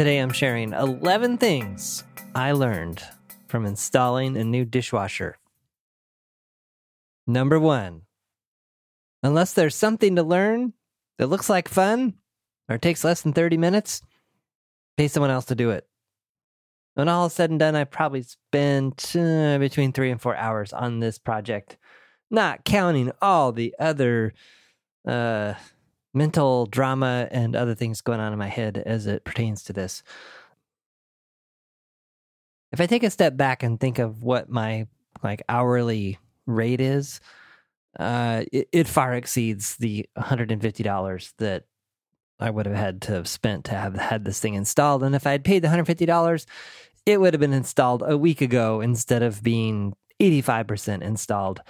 Today I'm sharing 11 things I learned from installing a new dishwasher. Number one, unless there's something to learn that looks like fun or takes less than 30 minutes, pay someone else to do it. When all is said and done, I probably spent uh, between three and four hours on this project, not counting all the other uh, mental drama and other things going on in my head as it pertains to this. If I take a step back and think of what my like hourly rate is, uh, it, it far exceeds the $150 that I would have had to have spent to have had this thing installed. And if I had paid the $150, it would have been installed a week ago instead of being 85% installed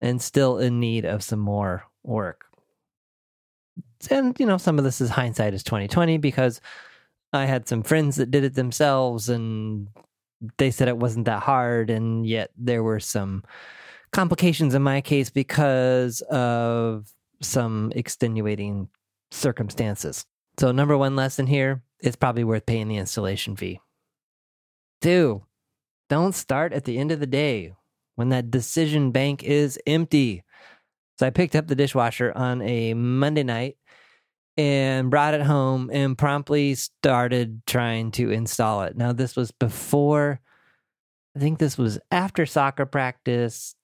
and still in need of some more work. And, you know, some of this is hindsight is 2020 because I had some friends that did it themselves and they said it wasn't that hard. And yet there were some complications in my case because of some extenuating circumstances. So, number one lesson here is probably worth paying the installation fee. Two, don't start at the end of the day when that decision bank is empty. So, I picked up the dishwasher on a Monday night and brought it home and promptly started trying to install it. Now, this was before, I think this was after soccer practice,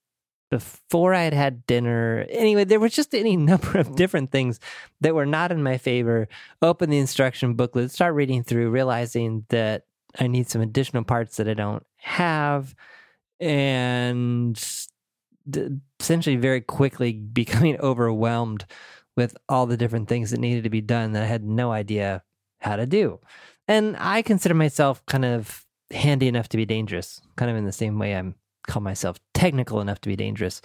before I had had dinner. Anyway, there was just any number of different things that were not in my favor. Open the instruction booklet, start reading through, realizing that I need some additional parts that I don't have, and essentially very quickly becoming overwhelmed with all the different things that needed to be done that I had no idea how to do. And I consider myself kind of handy enough to be dangerous, kind of in the same way I'm call myself technical enough to be dangerous.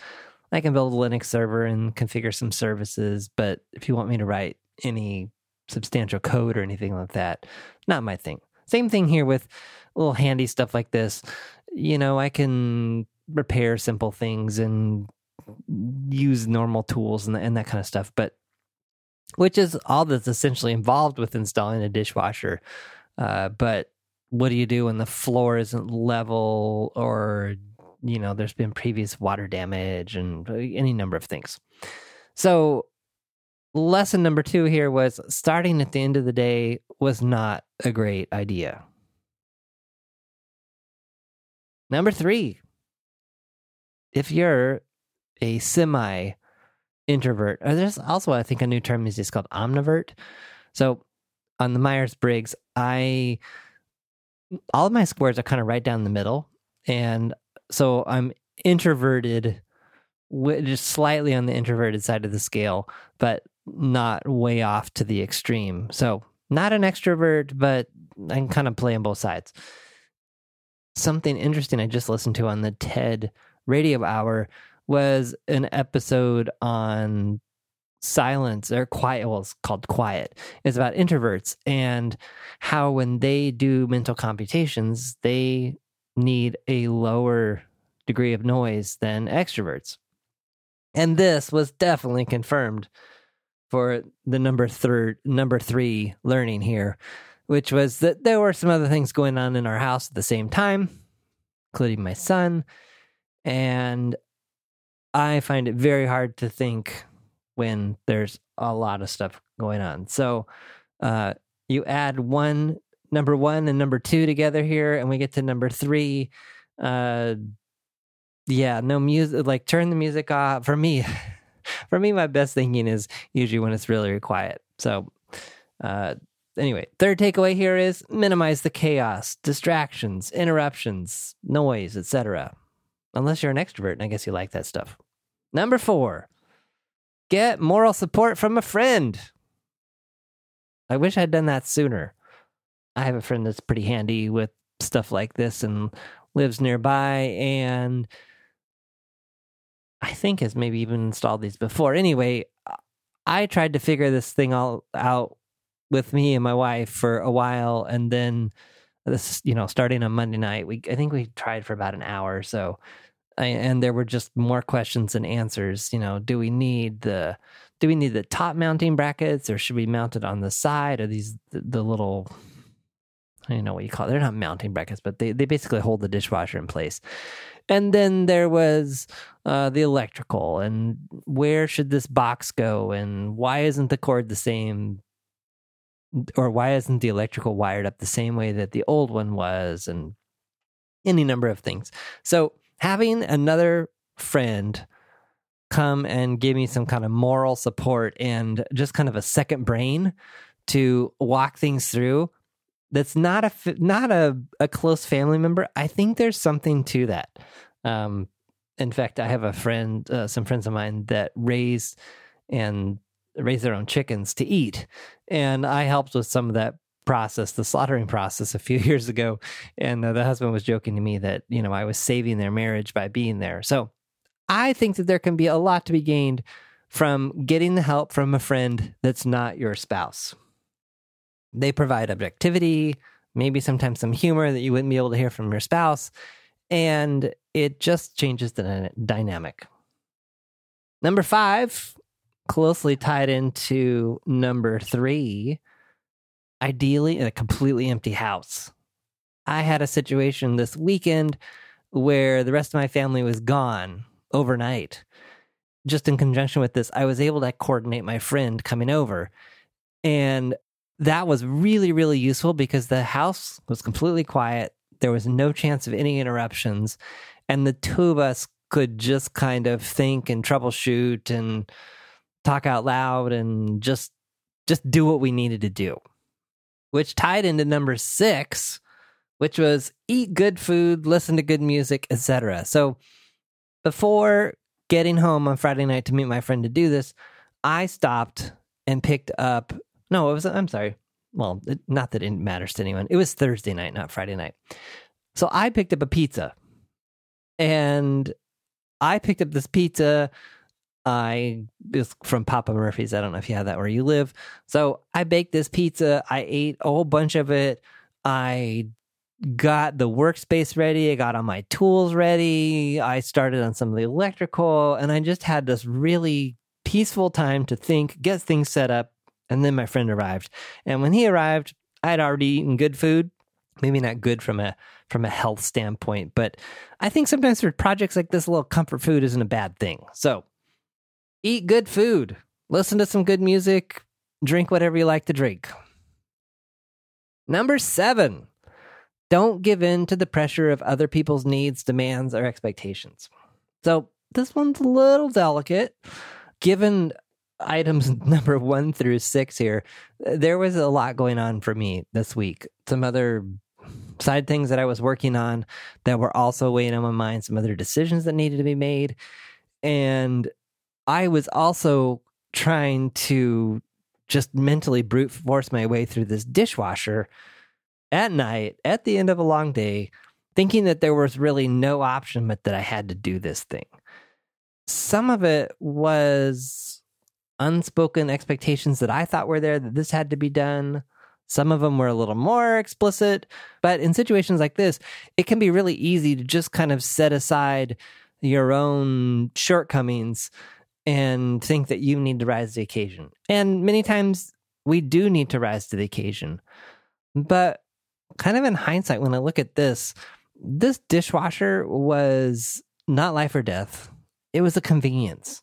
I can build a Linux server and configure some services, but if you want me to write any substantial code or anything like that, not my thing. Same thing here with little handy stuff like this. You know, I can repair simple things and use normal tools and, and that kind of stuff, but which is all that's essentially involved with installing a dishwasher. Uh, but what do you do when the floor isn't level or you know, there's been previous water damage and any number of things. So, lesson number two here was starting at the end of the day was not a great idea. Number three, if you're a semi introvert, or there's also, I think, a new term is just called omnivert. So, on the Myers Briggs, I all of my squares are kind of right down the middle, and so I'm introverted, just slightly on the introverted side of the scale, but not way off to the extreme. So not an extrovert, but I can kind of play on both sides. Something interesting I just listened to on the TED Radio Hour was an episode on silence or quiet well it's called quiet it's about introverts and how when they do mental computations they need a lower degree of noise than extroverts. And this was definitely confirmed for the number third number 3 learning here, which was that there were some other things going on in our house at the same time, including my son, and I find it very hard to think when there's a lot of stuff going on. So, uh, you add one number one and number two together here, and we get to number three. Uh, yeah, no music. Like turn the music off. For me, for me, my best thinking is usually when it's really quiet. So, uh, anyway, third takeaway here is minimize the chaos, distractions, interruptions, noise, etc. Unless you're an extrovert, and I guess you like that stuff. Number four, get moral support from a friend. I wish I'd done that sooner. I have a friend that's pretty handy with stuff like this and lives nearby and I think has maybe even installed these before. Anyway, I tried to figure this thing all out with me and my wife for a while and then this you know starting on Monday night we I think we tried for about an hour or so and there were just more questions than answers you know do we need the do we need the top mounting brackets or should we mount it on the side or these the, the little I don't know what you call it. They're not mounting brackets, but they, they basically hold the dishwasher in place. And then there was uh, the electrical and where should this box go and why isn't the cord the same or why isn't the electrical wired up the same way that the old one was and any number of things. So having another friend come and give me some kind of moral support and just kind of a second brain to walk things through that's not a not a, a close family member i think there's something to that. Um, in fact i have a friend uh, some friends of mine that raise and raise their own chickens to eat and i helped with some of that process the slaughtering process a few years ago and uh, the husband was joking to me that you know i was saving their marriage by being there so i think that there can be a lot to be gained from getting the help from a friend that's not your spouse they provide objectivity, maybe sometimes some humor that you wouldn't be able to hear from your spouse, and it just changes the dynamic. Number five, closely tied into number three, ideally in a completely empty house. I had a situation this weekend where the rest of my family was gone overnight. Just in conjunction with this, I was able to coordinate my friend coming over. And that was really, really useful because the house was completely quiet. There was no chance of any interruptions. And the two of us could just kind of think and troubleshoot and talk out loud and just just do what we needed to do. Which tied into number 6, which was eat good food, listen to good music, etc. So before getting home on Friday night to meet my friend to do this, I stopped and picked up no, it was. I'm sorry. Well, it, not that it matters to anyone. It was Thursday night, not Friday night. So I picked up a pizza, and I picked up this pizza. I was from Papa Murphy's. I don't know if you have that where you live. So I baked this pizza. I ate a whole bunch of it. I got the workspace ready. I got all my tools ready. I started on some of the electrical, and I just had this really peaceful time to think, get things set up, and then my friend arrived. And when he arrived, I had already eaten good food. Maybe not good from a from a health standpoint, but I think sometimes for projects like this, a little comfort food isn't a bad thing. So eat good food, listen to some good music, drink whatever you like to drink. Number seven, don't give in to the pressure of other people's needs, demands, or expectations. So this one's a little delicate given items number one through six here, there was a lot going on for me this week. Some other side things that I was working on that were also weighing on my mind, some other decisions that needed to be made. And I was also trying to just mentally brute force my way through this dishwasher at night at the end of a long day, thinking that there was really no option but that I had to do this thing. Some of it was unspoken expectations that I thought were there that this had to be done. Some of them were a little more explicit, but in situations like this, it can be really easy to just kind of set aside your own shortcomings and think that you need to rise to the occasion. And many times we do need to rise to the occasion. But kind of in hindsight, when I look at this, this dishwasher was not life or death, it was a convenience.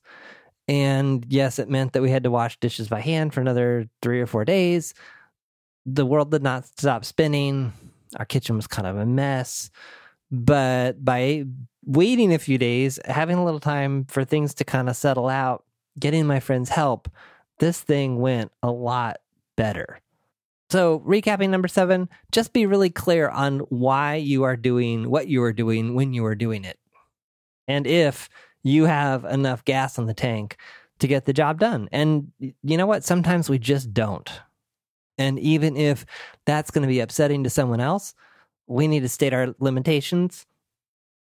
And yes, it meant that we had to wash dishes by hand for another three or four days. The world did not stop spinning. Our kitchen was kind of a mess. But by waiting a few days, having a little time for things to kind of settle out, getting my friend's help, this thing went a lot better. So, recapping number seven, just be really clear on why you are doing what you are doing when you are doing it. And if you have enough gas in the tank to get the job done. And you know what? Sometimes we just don't. And even if that's going to be upsetting to someone else, we need to state our limitations,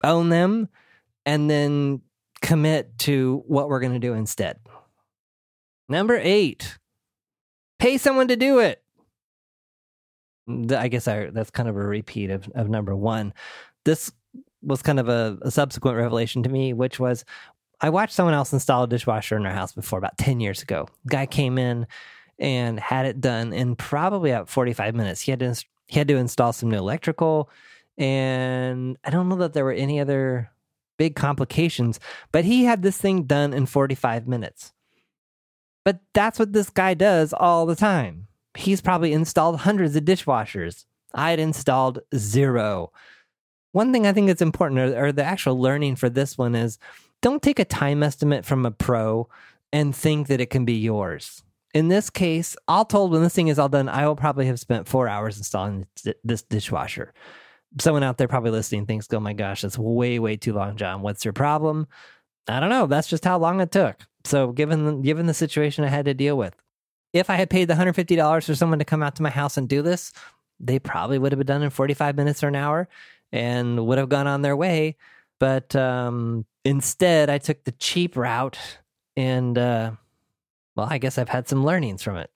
own them, and then commit to what we're going to do instead. Number eight, pay someone to do it. I guess I, that's kind of a repeat of, of number one. This was kind of a, a subsequent revelation to me, which was I watched someone else install a dishwasher in our house before about 10 years ago. Guy came in and had it done in probably about 45 minutes. He had to He had to install some new electrical, and I don't know that there were any other big complications, but he had this thing done in 45 minutes. But that's what this guy does all the time. He's probably installed hundreds of dishwashers. I had installed zero. One thing I think that's important, or, or the actual learning for this one, is don't take a time estimate from a pro and think that it can be yours. In this case, all told, when this thing is all done, I will probably have spent four hours installing this dishwasher. Someone out there probably listening thinks, oh my gosh, that's way, way too long, John. What's your problem? I don't know. That's just how long it took. So, given given the situation I had to deal with, if I had paid the $150 for someone to come out to my house and do this, they probably would have been done in 45 minutes or an hour and would have gone on their way. But um, instead, I took the cheap route and, uh, well, I guess I've had some learnings from it.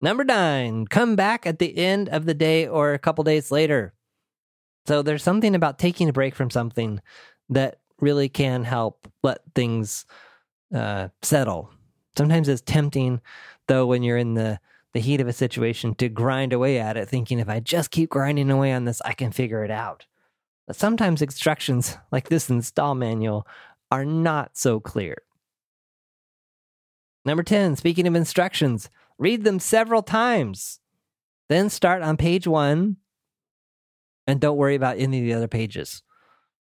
Number nine, come back at the end of the day or a couple days later. So there's something about taking a break from something that really can help let things uh, settle. Sometimes it's tempting, though, when you're in the the heat of a situation to grind away at it, thinking if I just keep grinding away on this, I can figure it out. But sometimes instructions like this install manual are not so clear. Number 10, speaking of instructions, read them several times. Then start on page one and don't worry about any of the other pages.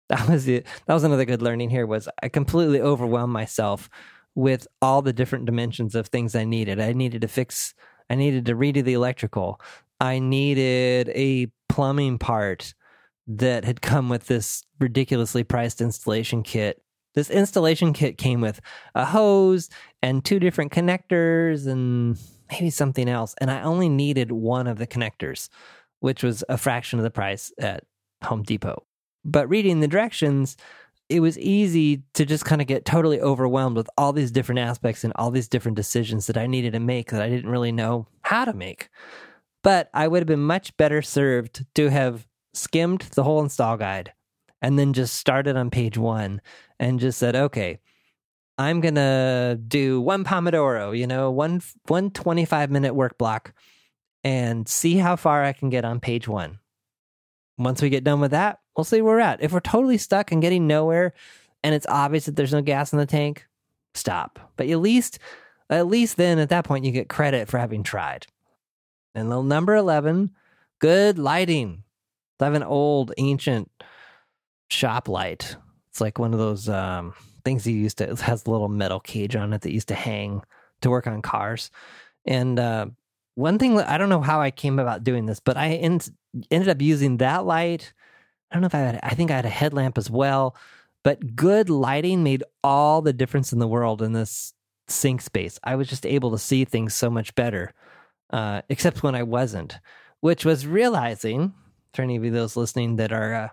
That was it. That was another good learning here was I completely overwhelmed myself with all the different dimensions of things I needed. I needed to fix I needed to redo the electrical. I needed a plumbing part that had come with this ridiculously priced installation kit. This installation kit came with a hose and two different connectors and maybe something else. And I only needed one of the connectors, which was a fraction of the price at Home Depot. But reading the directions, it was easy to just kind of get totally overwhelmed with all these different aspects and all these different decisions that I needed to make that I didn't really know how to make. But I would have been much better served to have skimmed the whole install guide and then just started on page one and just said, okay, I'm going to do one Pomodoro, you know, one, one 25 minute work block and see how far I can get on page one. Once we get done with that, we'll see where we're at. If we're totally stuck and getting nowhere and it's obvious that there's no gas in the tank, stop. But at least at least then at that point you get credit for having tried. And little number 11, good lighting. I have an old ancient shop light. It's like one of those um, things you used to it has a little metal cage on it that used to hang to work on cars. And uh, one thing I don't know how I came about doing this, but I ended up using that light I don't know if I had, I think I had a headlamp as well, but good lighting made all the difference in the world in this sink space. I was just able to see things so much better, uh, except when I wasn't, which was realizing for any of you those listening that are uh,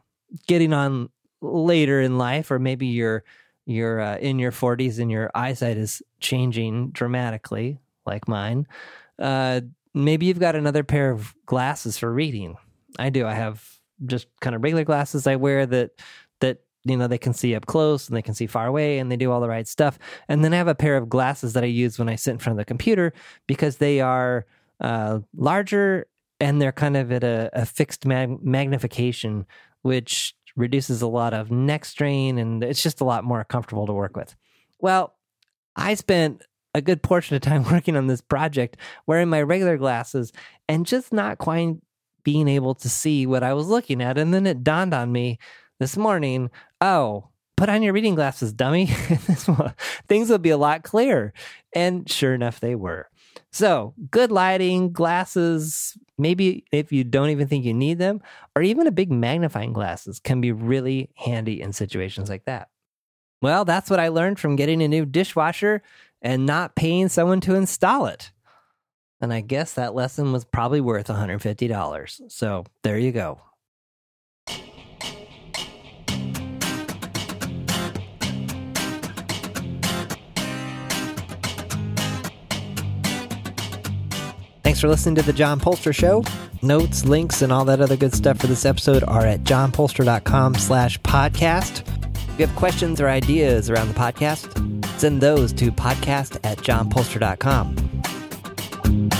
getting on later in life, or maybe you're you're uh, in your 40s and your eyesight is changing dramatically, like mine. Uh, maybe you've got another pair of glasses for reading. I do. I have just kind of regular glasses I wear that that you know they can see up close and they can see far away and they do all the right stuff. And then I have a pair of glasses that I use when I sit in front of the computer because they are uh, larger and they're kind of at a, a fixed mag- magnification, which reduces a lot of neck strain and it's just a lot more comfortable to work with. Well, I spent a good portion of time working on this project wearing my regular glasses and just not quite being able to see what I was looking at. And then it dawned on me this morning oh, put on your reading glasses, dummy. Things will be a lot clearer. And sure enough, they were. So, good lighting, glasses, maybe if you don't even think you need them, or even a big magnifying glasses can be really handy in situations like that. Well, that's what I learned from getting a new dishwasher and not paying someone to install it. And I guess that lesson was probably worth $150. So there you go. Thanks for listening to the John Poelstra Show. Notes, links, and all that other good stuff for this episode are at johnpoelstra.com slash podcast. If you have questions or ideas around the podcast, send those to podcast at johnpoelstra.com.